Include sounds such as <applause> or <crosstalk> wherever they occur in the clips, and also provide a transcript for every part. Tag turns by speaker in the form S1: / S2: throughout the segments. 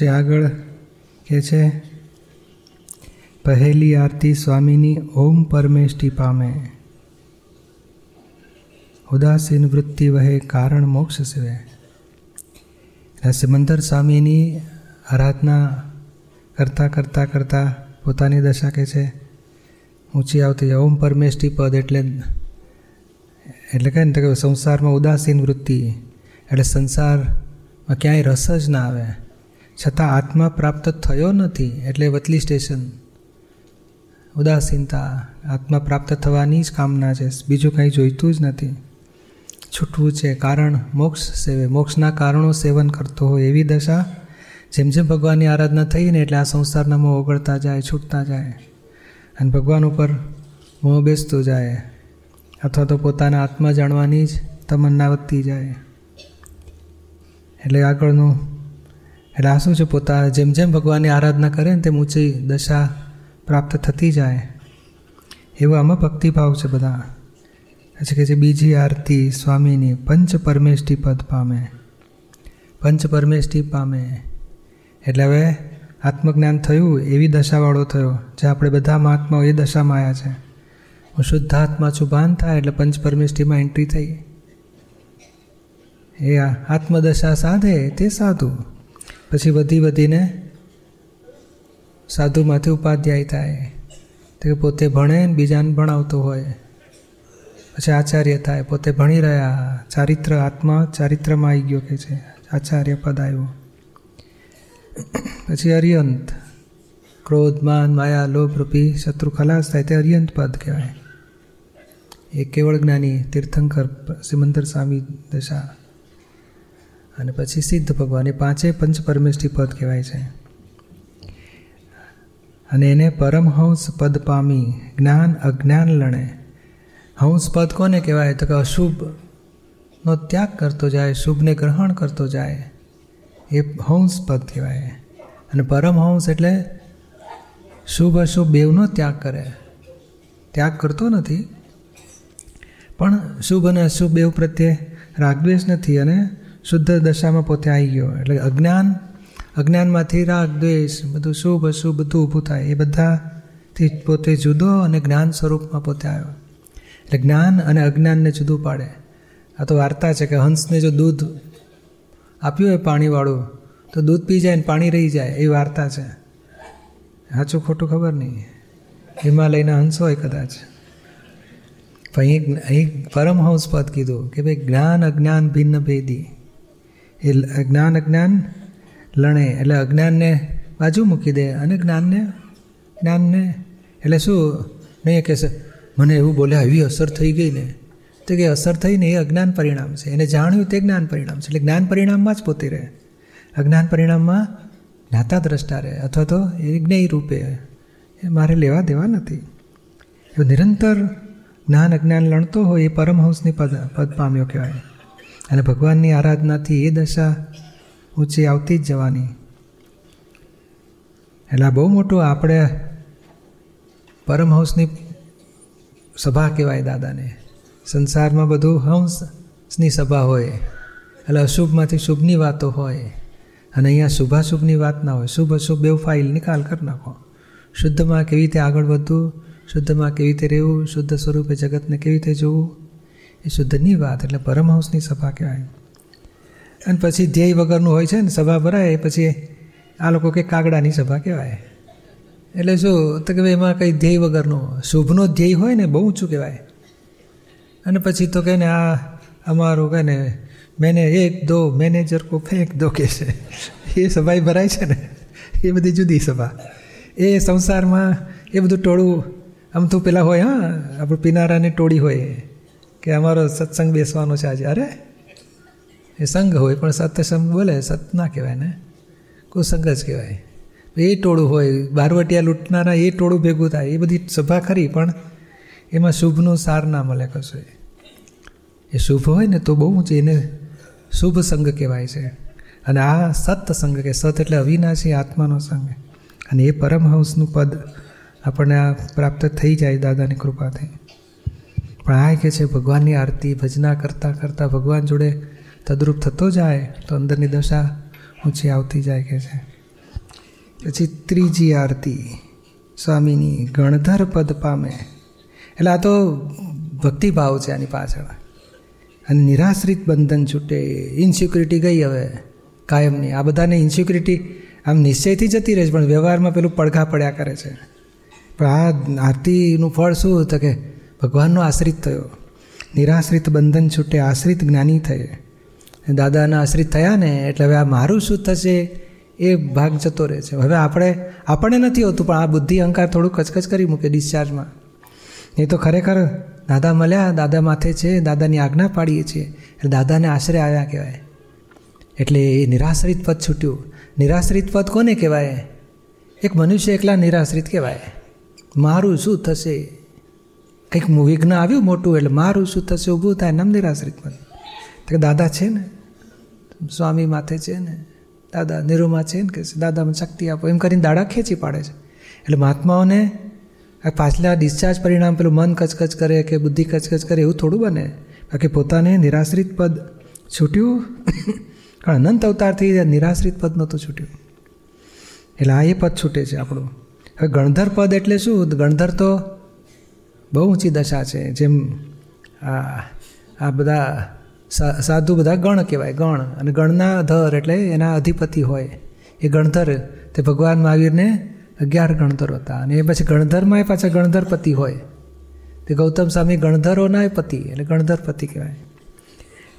S1: પછી આગળ કે છે, પહેલી આરતી સ્વામીની ઓમ પરમેષ્ટિ પામે. ઉદાસીન વૃત્તિ વહે કારણ મોક્ષ સિવે. સિમંદર સ્વામીની આરાધના કરતાં કરતાં કરતાં પોતાની દશા કે છે, ઊંચી આવતી ઓમ પરમેષ્ટિ પદ એટલે એટલે કહે ને કે સંસારમાં ઉદાસીન વૃત્તિ, એટલે સંસારમાં ક્યાંય રસ જ ના આવે. છતાં આત્મા પ્રાપ્ત થયો નથી, એટલે વતલી સ્ટેશન. ઉદાસીનતા, આત્મા પ્રાપ્ત થવાની જ કામના છે, બીજું કંઈ જોઈતું જ નથી. છૂટવું છે કારણ મોક્ષ સેવે, મોક્ષના કારણો સેવન કરતો હોય એવી દશા, જેમ જેમ ભગવાનની આરાધના થઈને એટલે આ સંસારના મોં ઓગળતા જાય, છૂટતા જાય. અને ભગવાન ઉપર મોં બેસતો જાય, અથવા તો પોતાના આત્મા જાણવાની જ તમન્ના વધતી જાય. એટલે આગળનું એટલે આ શું છે? પોતા જેમ જેમ ભગવાનની આરાધના કરે ને તેમ ઊંચી દશા પ્રાપ્ત થતી જાય. એવો આમાં ભક્તિભાવ છે બધા. પછી કે છે બીજી આરતી સ્વામીની પંચ પરમેષ્ઠી પદ પામે. પંચ પરમેષ્ઠી પામે. એટલે હવે આત્મજ્ઞાન થયું, એવી દશાવાળો થયો, જે આપણે બધા મહાત્માઓ એ દશામાં આવ્યા છે. હું શુદ્ધાત્મા છું, ભાન થાય એટલે પંચ પરમેષ્ઠીમાં એન્ટ્રી થઈ. એ આત્મદશા સાધે તે સાધુ. પછી વધી વધીને સાધુમાંથી ઉપાધ્યાય થાય. તે પોતે ભણે ને બીજાને ભણાવતો હોય. પછી આચાર્ય થાય. પોતે ભણી રહ્યા. ચારિત્ર આત્મા ચારિત્રમાં આવી ગયો કે છે. આચાર્ય પદ આવ્યો. પછી અરિયંત. ક્રોધ, માન, માયા, લોભ, રૂપી, શત્રુ, ખલાસ થાય તે અરિયંત પદ કહેવાય. એ કેવળ જ્ઞાની તીર્થંકર સિમંદર સ્વામી દશા અને પછી સિદ્ધ ભગવાન એ પાંચે પંચ પરમેષ્ઠી પદ કહેવાય છે. અને એને પરમહંસ પદ પામી જ્ઞાન અજ્ઞાન લણે. હંસ પદ કોને કહેવાય? તો કે અશુભનો ત્યાગ કરતો જાય, શુભને ગ્રહણ કરતો જાય. એ હંસ પદ કહેવાય. અને પરમહંસ એટલે શુભ અશુભ બેવનો ત્યાગ કરે. ત્યાગ કરતો નથી. પણ શુભ અને અશુભ બેવ પ્રત્યે રાગદ્વેષ નથી અને શુદ્ધ દશામાં પોતે આવી ગયો. એટલે અજ્ઞાન, અજ્ઞાનમાંથી રાગ, દ્વેષ, બધું શુભ, અશુભ બધું ઊભું થાય. એ બધાથી પોતે જુદો અને જ્ઞાન સ્વરૂપમાં પોતે આવ્યો. એટલે જ્ઞાન અને અજ્ઞાનને જુદું પાડે. આ તો વાર્તા છે કે હંસને જો દૂધ આપ્યું હોય પાણીવાળું, તો દૂધ પી જાય ને પાણી રહી જાય. એ વાર્તા છે. સાચું ખોટું ખબર નહીં. હિમાલયના હંસ હોય કદાચ. અહીં અહીં પરમહંસ પદ કીધું કે ભાઈ જ્ઞાન અજ્ઞાન ભિન્ન ભેદી. એ જ્ઞાન અજ્ઞાન લણે. એટલે અજ્ઞાનને બાજુ મૂકી દે અને જ્ઞાનને જ્ઞાનને. એટલે શું? નહીં કહેશે, મને એવું બોલ્યા આવી અસર થઈ ગઈ ને. તો કે અસર થઈને એ અજ્ઞાન પરિણામ છે. એને જાણ્યું તે જ્ઞાન પરિણામ છે. એટલે જ્ઞાન પરિણામમાં જ પોતે રહે. અજ્ઞાન પરિણામમાં જ્ઞાતા દ્રષ્ટા રહે. અથવા તો એ જ્ઞેય રૂપે. એ મારે લેવા દેવા નથી. નિરંતર જ્ઞાન અજ્ઞાન લણતો હોય એ પરમહંસની પદ પદ પામ્યો કહેવાય. અને ભગવાનની આરાધનાથી એ દશા ઊંચી આવતી જ જવાની. એટલે આ બહુ મોટું આપણે પરમહંસની સભા કહેવાય દાદાને. સંસારમાં બધું હંસની સભા હોય. એટલે અશુભમાંથી શુભની વાતો હોય. અને અહીંયા શુભાશુભની વાત ના હોય. શુભ અશુભ બે ફાઇલ નિકાલ કરી નાખો. શુદ્ધમાં કેવી રીતે આગળ વધવું? શુદ્ધમાં કેવી રીતે રહેવું? શુદ્ધ સ્વરૂપે જગતને કેવી રીતે જોવું? એ શુદ્ધની વાત એટલે પરમહંસની સભા કહેવાય. અને પછી ધ્યેય વગરનું હોય છે ને, સભા ભરાય પછી આ લોકો કે કાગડાની સભા કહેવાય. એટલે શું, તો કે એમાં કંઈ ધ્યેય વગરનું, શુભનો ધ્યેય હોય ને, બહુ ઊંચું કહેવાય. અને પછી તો કહે ને, આ અમારું કહે ને, મેને એક દો, મેનેજર કો ફેંક દો કે છે. એ સભાઈ ભરાય છે ને, એ બધી જુદી સભા. એ સંસારમાં એ બધું ટોળું, આમ તો પેલા હોય, હા, આપણું પીનારાની ટોળી હોય. કે અમારો સત્સંગ બેસવાનો છે આજે. અરે? એ સંઘ હોય, પણ સત્સંગ બોલે, સત ના કહેવાય ને? કુસંગ જ કહેવાય. એ ટોળું હોય, બારવટિયા લૂંટનારા એ ટોળું ભેગું થાય, એ બધી સભા ખરી, પણ એમાં શુભનું સાર ના મળે કશું એ શુભ હોય ને તો બહુ જ એને શુભ સંઘ કહેવાય છે. અને આ સત્સંગ કે સત એટલે અવિનાશી આત્માનો સંઘ. અને એ પરમહંસનું પદ આપણને આ પ્રાપ્ત થઈ જાય દાદાની કૃપાથી. પણ આ કે છે, ભગવાનની આરતી, ભજના કરતાં કરતાં ભગવાન જોડે તદ્રુપ થતો જાય, તો અંદરની દશા ઊંચી આવતી જાય કે છે. પછી ત્રીજી આરતી, સ્વામીની ગણધર પદ પામે. એટલે આ તો ભક્તિભાવ છે આની પાછળ. અને નિરાશ્રિત બંધન છૂટે ઇન્સિક્યુરિટી ગઈ હવે, કાયમની. આ બધાને ઇન્સિક્યુરિટી આમ નિશ્ચયથી જતી રહે છે, પણ વ્યવહારમાં પેલું પડઘા પડ્યા કરે છે. પણ આ આરતીનું ફળ શું તો કે ભગવાનનો આશ્રિત થયો. નિરાશ્રિત બંધન છૂટે આશ્રિત જ્ઞાની થયે. દાદાના આશ્રિત થયા ને એટલે હવે આ મારું શું થશે એ ભાગ જતો રહે છે. હવે આપણે, આપણને નથી હોતું, પણ આ બુદ્ધિ અહંકાર થોડું કચકચ કરી મૂકે ડિસ્ચાર્જમાં. એ તો ખરેખર દાદા મળ્યા, દાદા માથે છે, દાદાની આજ્ઞા પાડીએ છીએ. એટલે દાદાને આશરે આવ્યા કહેવાય. એટલે એ નિરાશ્રિત પદ છૂટ્યું. નિરાશ્રિત પદ કોને કહેવાય? એક મનુષ્ય એકલા નિરાશ્રિત કહેવાય. મારું શું થશે? કંઈક વિઘ્ન આવ્યું મોટું એટલે મારું શું થશે ઊભું થાય નમ નિરાશ્રિત પદ તો દાદા છે ને, સ્વામી માથે છે ને, દાદા નિરૂમા છે ને કે દાદામાં શક્તિ આપો. એમ કરીને દાડા ખેંચી પાડે છે. એટલે મહાત્માઓને આ પાછલા ડિસ્ચાર્જ પરિણામ પેલું મન કચકચ કરે કે બુદ્ધિ કચકચ કરે એવું થોડું બને. બાકી પોતાને નિરાશ્રિત પદ છૂટ્યું. <coughs> કારણ અનંત અવતારથી નિરાશ્રિત પદ નહોતું છૂટ્યું. એટલે આ એ પદ છૂટે છે આપણું. હવે ગણધર પદ એટલે શું? ગણધર તો બહુ ઊંચી દશા છે, જેમ આ આ બધા સાધુ બધા ગણ કહેવાય, ગણ અને ગણના ધર એટલે એના અધિપતિ હોય. એ ગણધર, તે ભગવાન મહાવીરને અગિયાર ગણધર હતા અને એ પછી ગણધરમાં એ પાછા ગણધરપતિ હોય. તે ગૌતમ સ્વામી ગણધરોના પતિ એટલે ગણધરપતિ કહેવાય.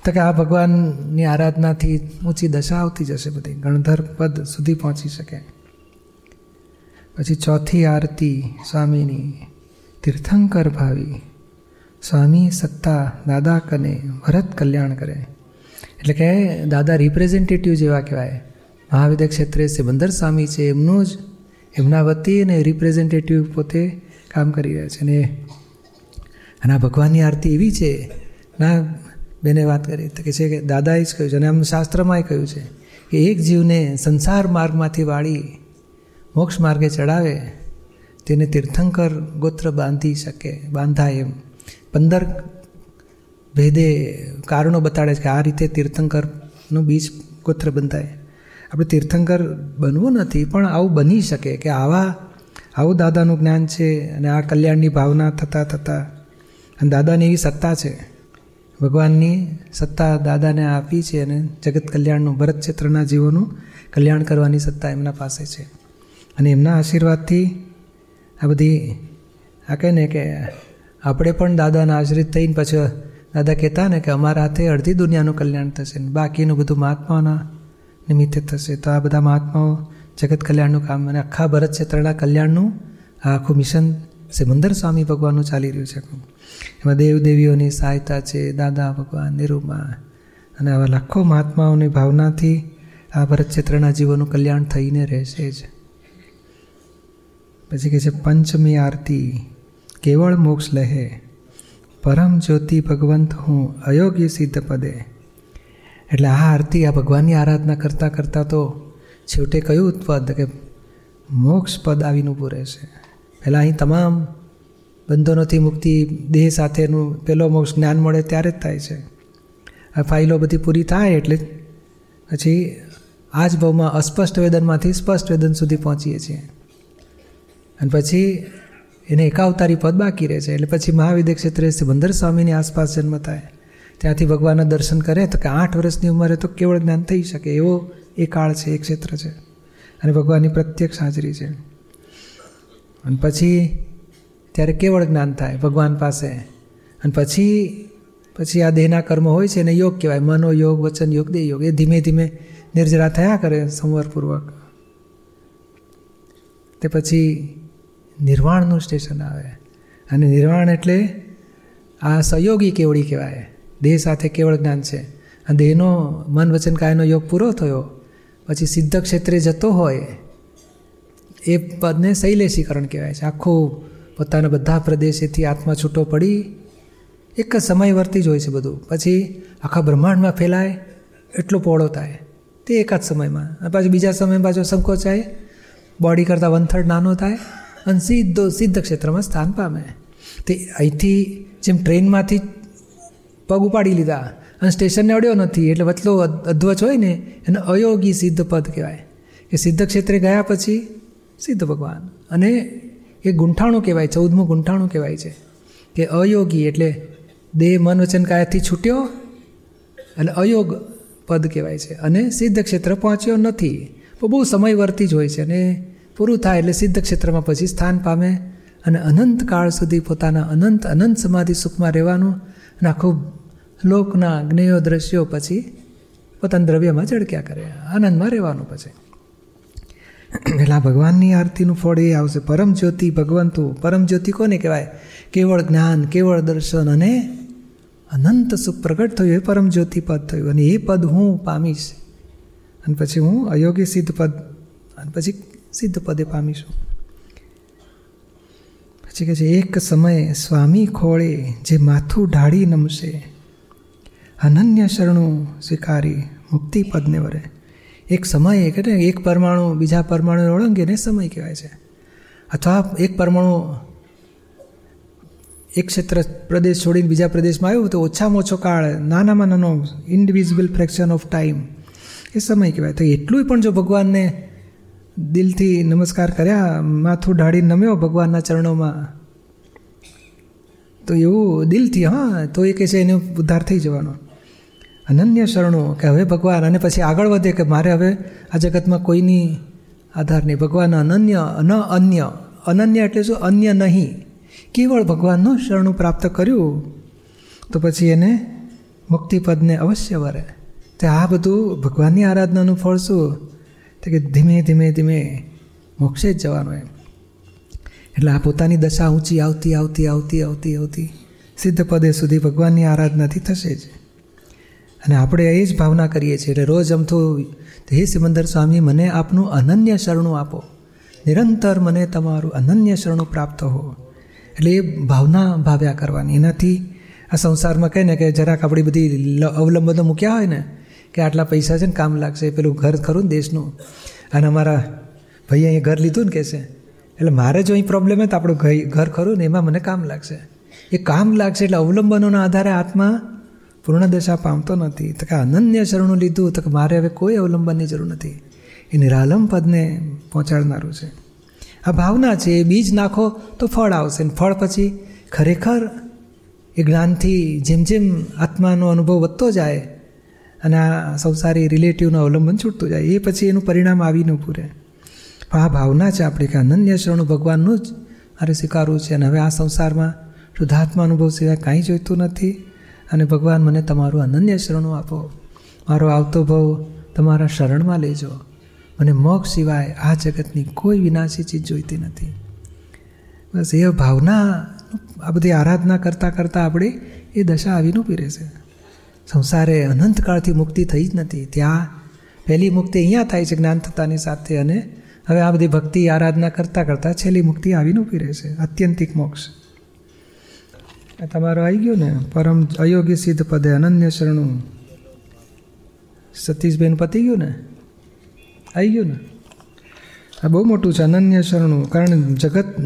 S1: તો કે આ ભગવાનની આરાધનાથી ઊંચી દશા આવતી જશે બધી, ગણધર પદ સુધી પહોંચી શકે. પછી ચોથી આરતી સ્વામીની તીર્થંકર ભાવી, સ્વામી સત્તા દાદા કને ભરત કલ્યાણ કરે. એટલે કે દાદા રિપ્રેઝેન્ટેટિવ જેવા કહેવાય. મહાવિદ્ય ક્ષેત્રે સિબંદર સ્વામી છે, એમનું જ એમના વતી અને રિપ્રેઝેન્ટેટિવ પોતે કામ કરી રહ્યા છે. અને અને આ ભગવાનની આરતી એવી છે, ના, બેને વાત કરી, તો કે છે કે દાદાએ જ કહ્યું છે, અને આમ શાસ્ત્રમાંય કહ્યું છે કે એક જીવને સંસાર માર્ગમાંથી વાળી મોક્ષ માર્ગે ચડાવે તેને તીર્થંકર ગોત્ર બાંધી શકે, બાંધાય એમ. પંદર ભેદે કારણો બતાડે છે કે આ રીતે તીર્થંકરનું બીજ ગોત્ર બંધાય. આપણે તીર્થંકર બનવું નથી, પણ આવું બની શકે કે આવા, આવું દાદાનું જ્ઞાન છે અને આ કલ્યાણની ભાવના થતાં થતાં. અને દાદાની એવી સત્તા છે. ભગવાનની સત્તા દાદાને આપી છે અને જગત કલ્યાણનું, ભરત ક્ષેત્રના જીવોનું કલ્યાણ કરવાની સત્તા એમના પાસે છે. અને એમના આશીર્વાદથી આ બધી આ કહે ને કે આપણે પણ દાદાના આશ્રિત થઈને પછી દાદા કહેતા ને કે અમારા હાથે અડધી દુનિયાનું કલ્યાણ થશે ને બાકીનું બધું મહાત્માઓના નિમિત્તે થશે. તો આ બધા મહાત્માઓ જગત કલ્યાણનું કામ અને આખા ભરત ક્ષેત્રના કલ્યાણનું આખું મિશન સિમંદર સ્વામી ભગવાનનું ચાલી રહ્યું છે એમાં દેવદેવીઓની સહાયતા છે, દાદા ભગવાન, નિરૂમા અને આવા લાખો મહાત્માઓની ભાવનાથી આ ભરત ક્ષેત્રના જીવોનું કલ્યાણ થઈને રહેશે જ. પછી કહે છે, પંચમી આરતી, કેવળ મોક્ષ લહે. પરમ જ્યોતિ ભગવંત હું અયોગ્ય સિદ્ધ પદે. એટલે આ આરતી આ ભગવાનની આરાધના કરતાં કરતાં તો છેવટે કયું પદ કે મોક્ષ પદ આવીને ઊભું રહેશે. પહેલાં અહીં તમામ બંધનોથી મુક્તિ, દેહ સાથેનું પેલો મોક્ષ જ્ઞાન મળે ત્યારે જ થાય છે. આ ફાઇલો બધી પૂરી થાય એટલે પછી આ જ ભાવમાં અસ્પષ્ટ વેદનમાંથી સ્પષ્ટ વેદન સુધી પહોંચીએ છીએ. અને પછી એને એકાવતારી પદ બાકી રહે છે. એટલે પછી મહાવિદ્ય ક્ષેત્રે બંદર સ્વામીની આસપાસ જન્મ થાય. ત્યાંથી ભગવાનના દર્શન કરે તો કે આઠ વર્ષની ઉંમરે તો કેવળ જ્ઞાન થઈ શકે. એવો એ કાળ છે, એ ક્ષેત્ર છે. અને ભગવાનની પ્રત્યક્ષ હાજરી છે. અને પછી ત્યારે કેવળ જ્ઞાન થાય ભગવાન પાસે. અને પછી પછી આ દેહના કર્મ હોય છે એને યોગ કહેવાય. મનો યોગ, વચન યોગ, દેહ યોગ. એ ધીમે ધીમે નિર્જરા થયા કરે સંવરપૂર્વક. તે પછી નિર્વાણનું સ્ટેશન આવે. અને નિર્વાણ એટલે આ સહયોગી કેવડી કહેવાય. દેહ સાથે કેવળ જ્ઞાન છે. અને દેહનો મન વચન કાયનો યોગ પૂરો થયો, પછી સિદ્ધ ક્ષેત્રે જતો હોય, એ પદને શૈલેષીકરણ કહેવાય છે. આખું પોતાના બધા પ્રદેશેથી આત્મા છૂટો પડી, એક જ સમયવર્તી જ હોય છે બધું. પછી આખા બ્રહ્માંડમાં ફેલાય, એટલો પહોળો થાય. તે એકાદ સમયમાં. અને પાછું બીજા સમયમાં પાછો સંકોચાય. બોડી કરતાં વન થર્ડ નાનો થાય. અને સીધો સિદ્ધ ક્ષેત્રમાં સ્થાન પામે. તે અહીંથી જેમ ટ્રેનમાંથી પગ ઉપાડી લીધા અને સ્ટેશનને અડ્યો નથી, એટલે વચલો અધ્વચ હોય ને, એને અયોગી સિદ્ધ પદ કહેવાય. કે સિદ્ધ ક્ષેત્રે ગયા પછી સિદ્ધ ભગવાન. અને એ ગુંઠાણું કહેવાય, ચૌદમું ગુંઠાણું કહેવાય છે કે અયોગી એટલે દેહ, મન, વચન કાયાથી છૂટ્યો અને અયોગ પદ કહેવાય છે. અને સિદ્ધ ક્ષેત્ર પહોંચ્યો નથી. પણ બહુ સમયવર્તી જ હોય છે અને પૂરું થાય એટલે સિદ્ધ ક્ષેત્રમાં પછી સ્થાન પામે અને અનંત કાળ સુધી પોતાના અનંત અનંત સમાધિ સુખમાં રહેવાનું અને આખું લોકના જ્ઞેયો દ્રશ્યો પછી પોતાના દ્રવ્યમાં ઝળક્યા કરે, આનંદમાં રહેવાનું પછી. એટલે આ ભગવાનની આરતીનું ફળ એ આવશે. પરમ જ્યોતિ ભગવંતુ, પરમ જ્યોતિ કોને કહેવાય? કેવળ જ્ઞાન, કેવળ દર્શન અને અનંત સુખ પ્રગટ થયું, એ પરમ જ્યોતિ પદ થયું. અને એ પદ હું પામીશ. અને પછી હું અયોગ્ય સિદ્ધ પદ, અને પછી સિદ્ધ પદે પામીશું. પછી કહે છે, એક સમયે સ્વામી ખોળે જે માથું ઢાળી નમશે, અનન્ય શરણું સ્વીકારી મુક્તિ પદને વરે. એક સમયે કે એક પરમાણુ બીજા પરમાણુ ઓળંગે એને સમય કહેવાય છે. અથવા એક પરમાણુ એક ક્ષેત્ર પ્રદેશ છોડીને બીજા પ્રદેશમાં આવ્યો તો ઓછામાં ઓછો કાળ, નાનામાં નાનો ઇન્ડિવિઝ્યુઅલ ફ્રેક્શન ઓફ ટાઈમ એ સમય કહેવાય. તો એટલું પણ જો ભગવાનને દિલથી નમસ્કાર કર્યા, માથું ઢાળી નમ્યો ભગવાનના ચરણોમાં. તો એવું દિલથી, હા, તો એ કહે છે એનો ઉદ્ધાર થઈ જવાનો. અનન્ય શરણો કે હવે ભગવાન, અને પછી આગળ વધે કે મારે હવે આ જગતમાં કોઈની આધાર નહીં. ભગવાન અનન્ય અન અન્ય. અનન્ય એટલે શું? અન્ય નહીં. કેવળ ભગવાનનું શરણું પ્રાપ્ત કર્યું, તો પછી એને મુક્તિપદને અવશ્ય વરે. તે આ બધું ભગવાનની આરાધનાનું ફળ શું? તો કે ધીમે ધીમે ધીમે મોક્ષે જ જવાનું એમ. એટલે આ પોતાની દશા ઊંચી આવતી આવતી આવતી આવતી આવતી સિદ્ધ પદે સુધી ભગવાનની આરાધનાથી થશે જ. અને આપણે એ જ ભાવના કરીએ છીએ એટલે રોજ અમથું હે સિમંદર સ્વામી, મને આપનું અનન્ય શરણું આપો. નિરંતર મને તમારું અનન્ય શરણું પ્રાપ્ત હો. એટલે એ ભાવના ભાવ્યા કરવાની. એનાથી આ સંસારમાં કહે ને કે જરાક આપણી બધી અવલંબનો મૂક્યા હોય ને કે આટલા પૈસા છે ને કામ લાગશે પેલું ઘર ખરું ને દેશનું. અને અમારા ભાઈએ અહીંયા ઘર લીધું ને કહેશે, એટલે મારે જો અહીં પ્રોબ્લેમ હોય તો આપણું ઘર ખરું ને એમાં મને કામ લાગશે. એ કામ લાગશે એટલે અવલંબનોના આધારે આત્મા પૂર્ણ દશા પામતો નથી. તો કે અનન્ય શરણું લીધું, તો કે મારે હવે કોઈ અવલંબનની જરૂર નથી. એ નિરાલમ પદને પહોંચાડનારું છે. આ ભાવના છે, એ બીજ નાખો તો ફળ આવશે ને ફળ પછી ખરેખર એ જ્ઞાનથી જેમ જેમ આત્માનો અનુભવ વધતો જાય અને આ સંસારી રિલેટિવનું અવલંબન છૂટતું જાય. એ પછી એનું પરિણામ આવીને પૂરે પણ આ ભાવના છે આપણી કે અનન્ય શરણું ભગવાનનું જ મારે સ્વીકારવું છે. અને હવે આ સંસારમાં શુદ્ધાત્મા અનુભવ સિવાય કાંઈ જોઈતું નથી. અને ભગવાન મને તમારું અનન્ય શરણું આપો. મારો આવતો ભાવ તમારા શરણમાં લેજો. મને મોક્ષ સિવાય આ જગતની કોઈ વિનાશી ચીજ જોઈતી નથી. બસ એ ભાવના, આ બધી આરાધના કરતાં કરતાં આપણી એ દશા આવીને પીરે છે સંસારે અનંતકાળથી મુક્તિ થઈ જ નથી. ત્યાં પહેલી મુક્તિ અહીંયા થાય છે જ્ઞાન થતાની સાથે અને હવે આ બધી ભક્તિ આરાધના કરતાં કરતાં છેલ્લી મુક્તિ આવીને ઊભી રહેશે અત્યંતિક મોક્ષ. તમારો આવી ગયો ને? પરમ અયોગ્ય સિદ્ધ પદે અનન્ય શરણું. સતીશબેન પતી ગયું ને? આવી ગયું ને? આ બહુ મોટું છે, અનન્ય શરણું. કારણ જગત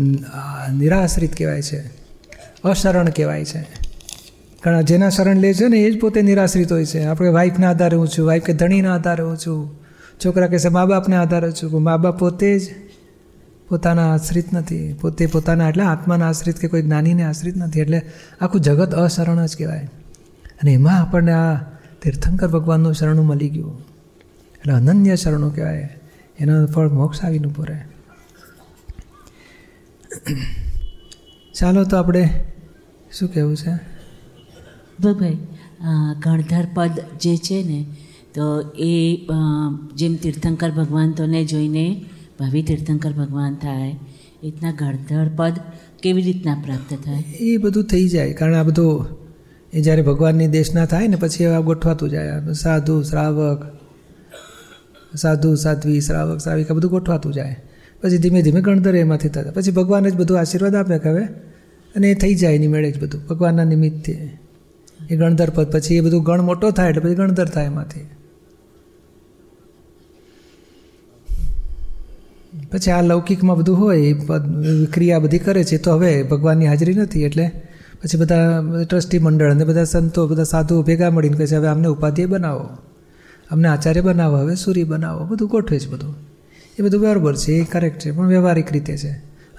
S1: નિરાશ્રિત કહેવાય છે. અશરણ કહેવાય છે. કારણ જેના શરણ લે છે ને એ જ પોતે નિરાશ્રિત હોય છે. આપણે વાઈફના આધારે હું છું વાઈફ કે ધણીના આધારે હું છું, છોકરા કહેશે મા બાપને આધારે છું. મા બાપ પોતે જ પોતાના આશ્રિત નથી. પોતે પોતાના એટલે આત્માના આશ્રિત કે કોઈ જ્ઞાનીને આશ્રિત નથી. એટલે આખું જગત અશરણ જ કહેવાય. અને એમાં આપણને આ તીર્થંકર ભગવાનનું શરણું મળી ગયું. એટલે અનન્ય શરણું કહેવાય. એનો ફળ મોક્ષ આવીને પૂરે. ચાલો તો આપણે શું કહેવું છે?
S2: ભાઈ ગણધર પદ જે છે ને, તો એ જેમ તીર્થંકર ભગવાન તોને જોઈને ભાવિ તીર્થંકર ભગવાન થાય એ રીતના ગણધર પદ કેવી રીતના પ્રાપ્ત થાય?
S1: એ બધું થઈ જાય, કારણ આ બધું, એ જ્યારે ભગવાનની દેશના થાય ને, પછી આ ગોઠવાતું જાય. સાધુ, શ્રાવક, સાધુ, સાધ્વી, શ્રાવક, શ્રાવિકા બધું ગોઠવાતું જાય. પછી ધીમે ધીમે ગણધર એમાંથી થતા પછી ભગવાન જ બધું આશીર્વાદ આપે કે અને એ થઈ જાય એની મેળે જ બધું, ભગવાનના નિમિત્તથી એ ગણધર પદ પછી એ બધું ગણ મોટો થાય એટલે પછી ગણધર થાય એમાંથી. પછી આ લૌકિકમાં બધું હોય, એ ક્રિયા બધી કરે છે તો હવે ભગવાનની હાજરી નથી એટલે પછી બધા ટ્રસ્ટી મંડળ અને બધા સંતો, બધા સાધુઓ ભેગા મળીને કહે છે, હવે અમને ઉપાધ્યાય બનાવો. અમને આચાર્ય બનાવો, હવે સૂરી બનાવો. બધું ગોઠવે છે બધું. એ બધું બરાબર છે, એ કરેક્ટ છે, પણ વ્યવહારિક રીતે છે.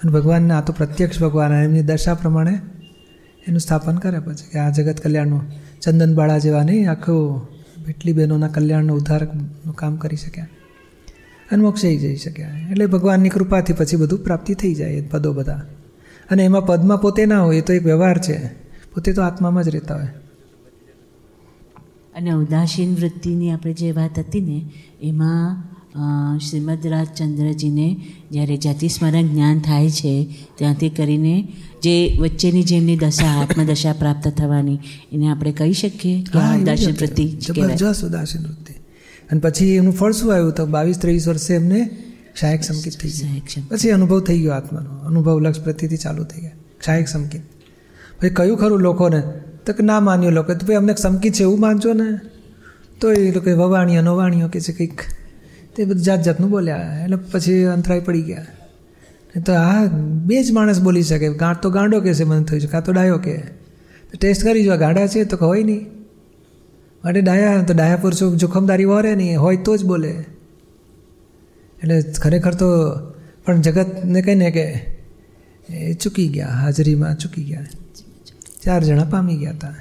S1: અને ભગવાનને આ તો પ્રત્યક્ષ ભગવાન, એમની દશા પ્રમાણે એનું સ્થાપન કરે પછી કે આ જગત કલ્યાણનું ચંદનબાળા જેવા નહીં, આખું એટલી બહેનોના કલ્યાણનું ઉદ્ધારકનું કામ કરી શક્યા. અને મોક્ષે જઈ શક્યા. એટલે ભગવાનની કૃપાથી પછી બધું પ્રાપ્તિ થઈ જાય પદો બધા. અને એમાં પદમાં પોતે ના હોય એ તો એક વ્યવહાર છે. પોતે તો આત્મામાં જ રહેતા હોય.
S2: અને ઉદાસીન વૃત્તિની આપણે જે વાત હતી ને, એમાં શ્રીમદ રાજચંદ્રજીને જ્યારે જાતિ સ્મરણ જ્ઞાન થાય છે ત્યાંથી કરીને જે વચ્ચેની જેમની દશા આત્મદશા પ્રાપ્ત થવાની એને આપણે કહી શકીએ? કે ઉદાસીન વૃત્તિ
S1: જબરજસ્ત ઉદાસીન વૃત્તિ. અને પછી એનું ફળ શું આવ્યું? તો બાવીસ ત્રેવીસ વર્ષે એમને સહાયક સંકેત થઈ ગયું. પછી અનુભવ થઈ ગયો આત્માનો. અનુભવ લક્ષ પ્રતિથી ચાલુ થઈ ગયા. સહાયક સંકેત. પછી કયું ખરું લોકોને? તો કે ના માન્યો લોકો. તો ભાઈ અમને સંકેત છે એવું માનજો ને? તો એ લોકો વવાણીઓ નવાણીઓ કે છે કંઈક. તે બધું જાત જાતનું બોલ્યા એટલે પછી અંતરાય પડી ગયા. તો આ બે જ માણસ બોલી શકે. ગાંઠ તો ગાંડો કે છે, મને થયું છે. કાં તો ડાયો કે. ટેસ્ટ કરી જો ગાંડા છે તો હોય નહીં. માટે ડાયા, તો ડાયા પુરુષો જોખમદારી વરે નહીં, હોય તો જ બોલે. એટલે ખરેખર તો પણ જગતને કહીને કે એ ચૂકી ગયા, હાજરીમાં ચૂકી ગયા. ચાર જણા પામી ગયા હતા.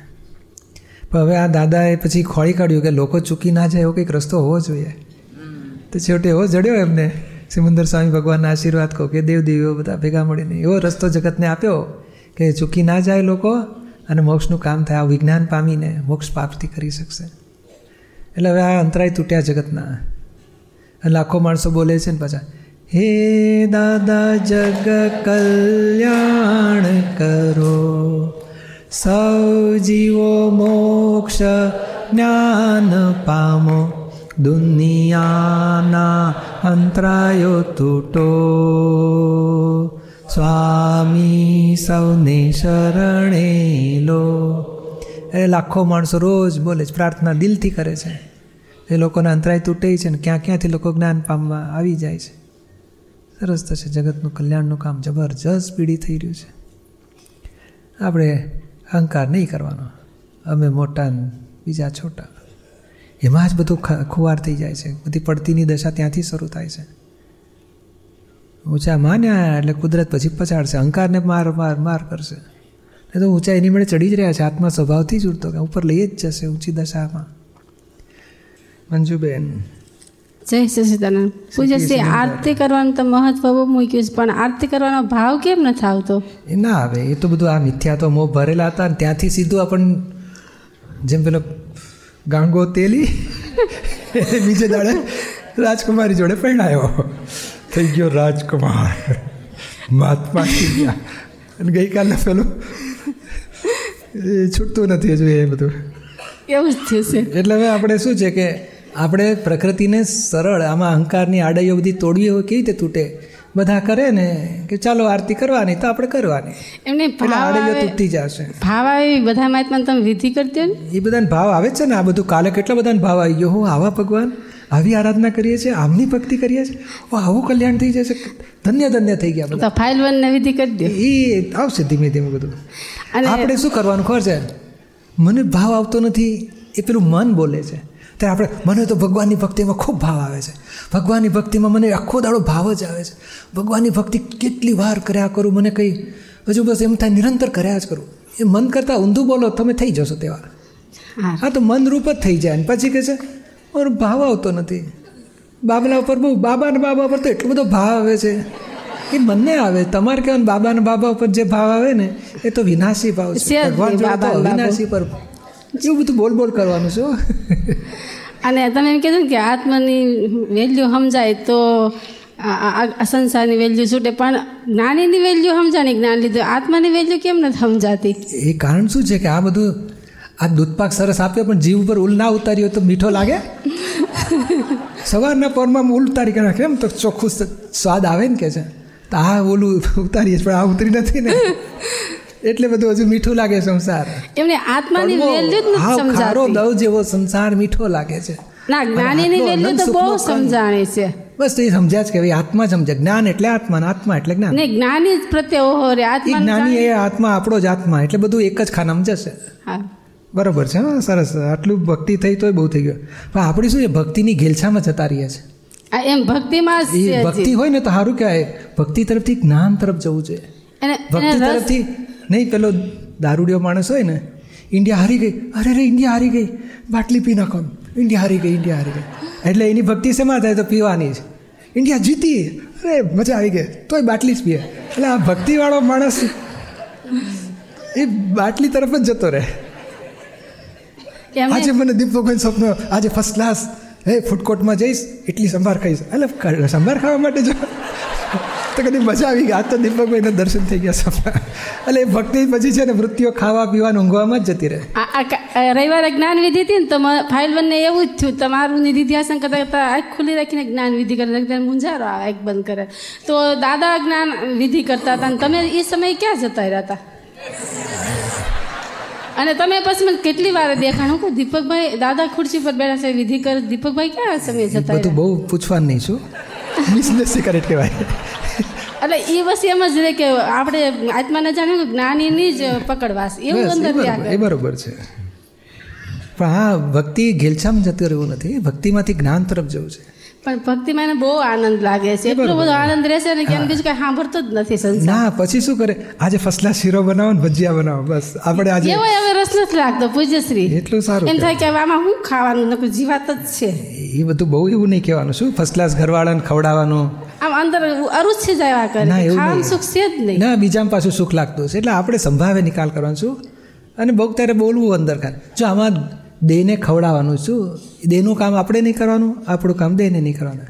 S1: પણ હવે આ દાદાએ પછી ખોળી કાઢ્યું કે લોકો ચૂકી ના જાય એવો કંઈક રસ્તો હોવો જોઈએ. તો છેવટે એવો જડ્યો એમને. સિમંદર સ્વામી ભગવાનના આશીર્વાદ કહો કે દેવદેવીઓ બધા ભેગા મળીને એવો રસ્તો જગતને આપ્યો કે ચૂકી ના જાય લોકો અને મોક્ષનું કામ થાય આ વિજ્ઞાન પામીને મોક્ષ પ્રાપ્તિ કરી શકશે. એટલે હવે આ અંતરાય તૂટ્યા જગતના. લાખો માણસો બોલે છે ને પાછા, હે દાદા જગ કલ્યાણ કરો. સૌ જીવો મોક્ષ જ્ઞાન પામો. દુનિયાના અંતરાયો તૂટો સ્વામી સૌને શરણે લો એ લાખો માણસો રોજ બોલે છે, પ્રાર્થના દિલથી કરે છે. એ લોકોના અંતરાય તૂટે છે ને ક્યાં ક્યાંથી લોકો જ્ઞાન પામવા આવી જાય છે. સરસ થશે, જગતનું કલ્યાણનું કામ જબરજસ્ત પીડી થઈ રહ્યું છે. આપણે અહંકાર નહીં કરવાનો. અમે મોટા બીજા છોટા. એમાં જ બધું ખુવાર થઈ જાય છે. બધી પડતીની દશા ત્યાંથી શરૂ થાય છે. ઊંચા માન્યા એટલે કુદરત પછી પછાડશે. અહંકારને માર માર માર કરશે. એ તો ઊંચા એની મળે ચડી જ રહ્યા છે. આત્મા સ્વભાવથી જ ઉડતો કે ઉપર લઈ જ જશે ઊંચી દશામાં. મંજુબેન.
S3: જય સચિદાનંદ પૂજ્ય શ્રી આરતી કરવાનું તો મહત્વ બહુ મૂક્યું છે પણ આરતી કરવાનો ભાવ કેમ નથી આવતો
S1: એ ના આવે. એ તો બધું આ મિથ્યા તો મોં ભરેલા હતા ને ત્યાંથી સીધું આપણ જેમ પેલો ગાંગો તેલી બીજે દાડે રાજકુમારી જોડે પરણાયો. થઈ ગયો રાજકુમાર. મહાત્મા થઈ ગયા. અને ગઈકાલે પેલું એ છૂટતું નથી હજુ એ બધું.
S3: એવું જ છે
S1: એટલે હવે આપણે શું છે કે આપણે પ્રકૃતિને સરળ આમાં અહંકારની આડાઈઓ બધી તોડવી હોય કેવી રીતે તૂટે? બધા કરે ને કે ચાલો આરતી કરવાની તો આપણે કરવાની.
S3: એમને ભાવ
S1: તૂટી જશે.
S3: ભાવ આવે બધા મહાત્મા તમે વિધિ કરતી ને?
S1: એ બધાને ભાવ આવે છે ને? આ બધું કાલે કેટલા બધાને ભાવ આવી ગયો? હો આવા ભગવાન. આવી આરાધના કરીએ છીએ આમની ભક્તિ કરીએ છીએ. ઓ આવું કલ્યાણ થઈ જશે. ધન્ય ધન્ય થઈ ગયા બધા.
S3: ફાઇલ વન ને વિધિ કરી દે.
S1: એ આવશે ધીમે ધીમે બધું.
S3: અને
S1: આપણે શું કરવાનું ખબર છે? મને ભાવ આવતો નથી એ પેલું મન બોલે છે. ત્યારે આપણે મને તો ભગવાનની ભક્તિમાં ખૂબ ભાવ આવે છે. ભગવાનની ભક્તિમાં મને આખો દાડો ભાવ જ આવે છે. ભગવાનની ભક્તિ કેટલી વાર કર્યા કરું મને કંઈ હજુ બસ એમ થાય નિરંતર કર્યા જ કરું. એ મન કરતાં ઊંધું બોલો તમે થઈ જશો તેવા.
S3: હા.
S1: તો તો મનરૂપ જ થઈ જાય. અને પછી કહે છે મારો ભાવ આવતો નથી. બાબલા ઉપર બહુ બાબાના બાબા ઉપર તો એટલો બધો ભાવ આવે છે. એ મને આવે. તમારે કહેવાનું બાબાના બાબા ઉપર જે ભાવ આવે ને એ તો વિનાશી ભાવ છે. ભગવાન
S3: વિનાશી
S1: અવિનાશી પર એવું બધું બોલ બોલ કરવાનું છું
S3: અને તમે એમ કીધું કે આત્માની વેલ્યુ સમજાય તો આ સંસારની વેલ્યુ છૂટે પણ જ્ઞાનીની વેલ્યુ સમજાણી જ્ઞાન લીધું આત્માની વેલ્યુ કેમ નથી સમજાતી?
S1: એ કારણ શું છે કે આ બધું આ દૂધપાક સરસ આપ્યો પણ જીવ ઉપર ઉલ ના ઉતાર્યો તો મીઠો લાગે? સવારના પરમાં ઉલ ઉતારી નાખે એમ તો ચોખ્ખું સ્વાદ આવે ને કે છે. તો આ ઓલું ઉતારીએ પણ આ ઉતરી નથી ને. એટલે બધું હજુ મીઠું લાગે સંસાર.
S3: એમને આત્માની વેલ્યુ જ નથી સમજાતી.
S1: દવ જેવો સંસાર મીઠો લાગે છે.
S3: ના જ્ઞાનીની વેલ્યુ તો બહુ સમજાણે છે.
S1: બસ તો એ સમજ્યા જ કે આત્મા સમજે. જ્ઞાન એટલે આત્મા આત્મા એટલે જ્ઞાન.
S3: નહીં જ્ઞાની જ પ્રત્યે ઓહો રે આત્મા
S1: જ્ઞાની એ આત્મા આપણો જ આત્મા એટલે બધું એક જ ખાનામાં જશે.
S3: હા.
S1: બરાબર છે હા સરસ. આટલું ભક્તિ થઈ તોય બહુ થઈ ગયું. પણ આપણે શું છે ભક્તિની ઘેલછામાં જતા રહીએ છીએ
S3: આ એમ ભક્તિમાં
S1: એ ભક્તિ હોય ને તો સારું કહેવાય. ભક્તિ તરફથી જ્ઞાન તરફ જવું
S3: જોઈએ.
S1: ભક્તિ તરફથી નહીં પેલો દારૂડિયો માણસ હોય ને ઇન્ડિયા હારી ગઈ. અરે રે ઇન્ડિયા હારી ગઈ. બાટલી પી નાખો ઇન્ડિયા હારી ગઈ ઇન્ડિયા હારી ગઈ. એટલે એની ભક્તિ શેમાં થાય તો પીવાની જ. ઇન્ડિયા જીતી. અરે મજા આવી ગઈ. તોય બાટલી જ પીએ. એટલે આ ભક્તિવાળો માણસ એ બાટલી તરફ જ જતો રહે. આજે મને દીપકભાઈ સ્વપ્ન આજે ફર્સ્ટ ક્લાસ હે ફૂડકોર્ટમાં જઈશ એટલી સંભાર ખાઈશ. એટલે સંભાર ખાવા માટે જો તો કદી મજા આવી ગઈ. આજ તો દીપકભાઈને દર્શન થઈ ગયા સપના એટલે એ ભક્તિ પછી છે ને વૃત્તિઓ ખાવા પીવાનું ઊંઘવામાં જ જતી રહે.
S3: રવિવારે જ્ઞાન વિધિ હતી ને તો ફાઇલ બંને એવું જ થયું. તમારું નિધિધ્યાસન કરતા કરતા આંખ ખુલ્લી રાખીને જ્ઞાન વિધિ કરે. એકદમ મૂંઝારો આવે આંખ બંધ કરે. તો દાદા જ્ઞાન વિધિ કરતા હતા અને તમે એ સમયે ક્યાં જતા રહ્યા હતા? અને તમે પછી મને કેટલી વાર દેખાણું કે દીપકભાઈ દાદા ખુરશી પર બેઠા છે વિધિ કરે. દીપકભાઈ ક્યાં સમય સમયે જતા
S1: બધું બહુ પૂછવાનું નહીં છું. બિઝનેસ સિક્રેટ કહેવાય
S3: એટલે એ વસ્તુ એમ જ રહે કે આપણે આત્માને જાણ્યું કે જ્ઞાનીની જ પકડવાસ. એવું અંદર
S1: એ બરોબર છે. પણ હા ભક્તિ ઘેલછામ જતું રહેવું નથી. ભક્તિમાંથી જ્ઞાન તરફ જવું છે.
S3: પણ ભક્તિમાં એને બહુ આનંદ લાગે છે. એટલો બધો આનંદ રહેશે ને કે બીજું કઈ સાંભળતો જ નથી સંસાર
S1: ના પછી શું કરે? આજે ફસલા શીરો બનાવો ને ભજીયા બનાવો બસ. આપણે આજે
S3: એવો હવે રસ નથી લાગતો પૂજ્યશ્રી.
S1: એટલું સારું
S3: એમ થાય કે આમાં શું ખાવાનું? નકું જીવાત જ છે.
S1: એ બધું બહુ એવું નહીં કહેવાનું. શું? ફર્સ્ટ ક્લાસ ઘરવાળાને ખવડાવવાનું.
S3: આમ અંદર અરુચ છે આવ્યા કરે
S1: ના, એવું
S3: ખાવાનું. સુખ છે જ નહીં.
S1: ના બીજામાં પાછું સુખ લાગતું છે એટલે આપણે સંભાવે નિકાલ કરવાનું છું અને બહુ ત્યારે બોલવું અંદર જો આમાં દેહને ખવડાવવાનું શું? દેહનું કામ આપણે નહીં કરવાનું? આપણું કામ દેહને નહીં કરવાનું.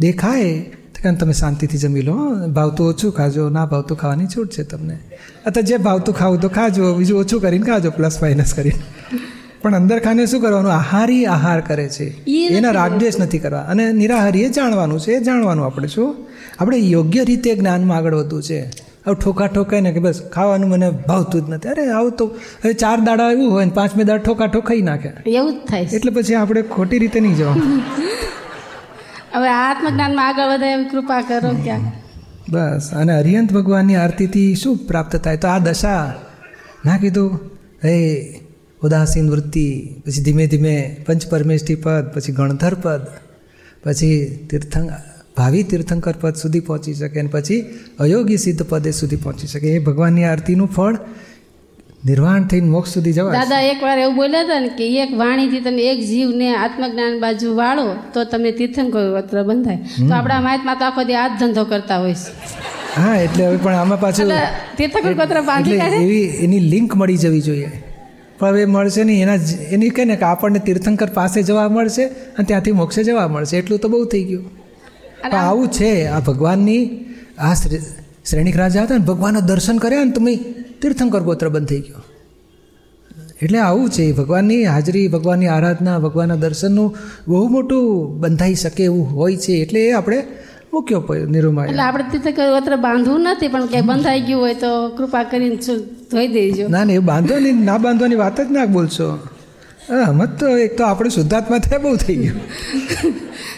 S1: દેહ ખાય તો કારણ તમે શાંતિથી જમી લો. ભાવતું ઓછું ખાજો ના ભાવતું ખાવાની છૂટ છે તમને. અથવા જે ભાવતું ખાવું તો ખાજો બીજું ઓછું કરીને ખાજો પ્લસ માઇનસ કરીને. પણ અંદર ખાને શું કરવાનું? આહારી આહાર કરે છે. એના રાગદ્વેષ નથી કરવા. અને નિરાહારી એ જાણવાનું છે એ જાણવાનું આપણે શું? આપણે યોગ્ય રીતે જ્ઞાનમાં આગળ વધવું છે. હવે ઠોકા ઠોકાય ને કે બસ ખાવાનું મને ભાવતું જ નથી. અરે આવું તો હવે ચાર દાડા એવું હોય ને પાંચમે દાડા ઠોકા ઠોકાઈ નાખે.
S3: એવું જ થાય.
S1: એટલે પછી આપણે ખોટી રીતે નહીં જવાનું.
S3: હવે આત્મજ્ઞાનમાં આગળ વધે એમ કૃપા કરો ક્યાં
S1: બસ અને હરિયંત ભગવાનની આરતીથી શું પ્રાપ્ત થાય? તો આ દશા ના કીધું? હે ઉદાસીન વૃત્તિ પછી ધીમે ધીમે પંચ પરમેષ્ઠી પદ પછી ગણધર પદ પછી તીર્થંક ભાવિ તીર્થંકર પદ સુધી પહોંચી શકે અને પછી અયોગી સિદ્ધ પદે સુધી પહોંચી શકે. એ ભગવાનની આરતીનું ફળ નિર્વાણ થઈને મોક્ષ સુધી જવા
S3: દાદા એકવાર એવું બોલ્યા હતા ને કે એક વાણીથી તમે એક જીવને આત્મજ્ઞાન બાજુ વાળો તો તમને તીર્થંકર વત્ર બંધાય. તો આપણા મહાત્મા તો આખો દી હાથ ધંધો કરતા હોય છે.
S1: હા એટલે હવે પણ આમાં પાછું
S3: તીર્થંકર પત્ર બાંધી
S1: એવી એની લિંક મળી જવી જોઈએ. પણ હવે મળશે નહીં. એના એની કહે ને કે આપણને તીર્થંકર પાસે જવા મળશે અને ત્યાંથી મોક્ષે જવા મળશે. એટલું તો બહુ થઈ ગયું. પણ આવું છે આ ભગવાનની આ શ્રેણીક રાજા હતા ને ભગવાનના દર્શન કર્યા ને તમે તીર્થંકર ગોત્ર બંધ થઈ ગયો. એટલે આવું છે ભગવાનની હાજરી ભગવાનની આરાધના ભગવાનના દર્શનનું બહુ મોટું બંધાઈ શકે એવું હોય છે એટલે એ આપણે મૂક્યો પડ્યો નિરૂમાય.
S3: એટલે આપણે તીર્થંકર ગોત્ર બાંધવું નથી પણ કે બંધાઈ ગયું હોય તો કૃપા કરીને ધોઈ દેજો.
S1: ના ના એ બાંધવાની ના બાંધવાની વાત જ ના બોલશો. હા મત તો એક તો આપણે શુદ્ધાત્મા થયા બહુ થઈ ગયું. <laughs>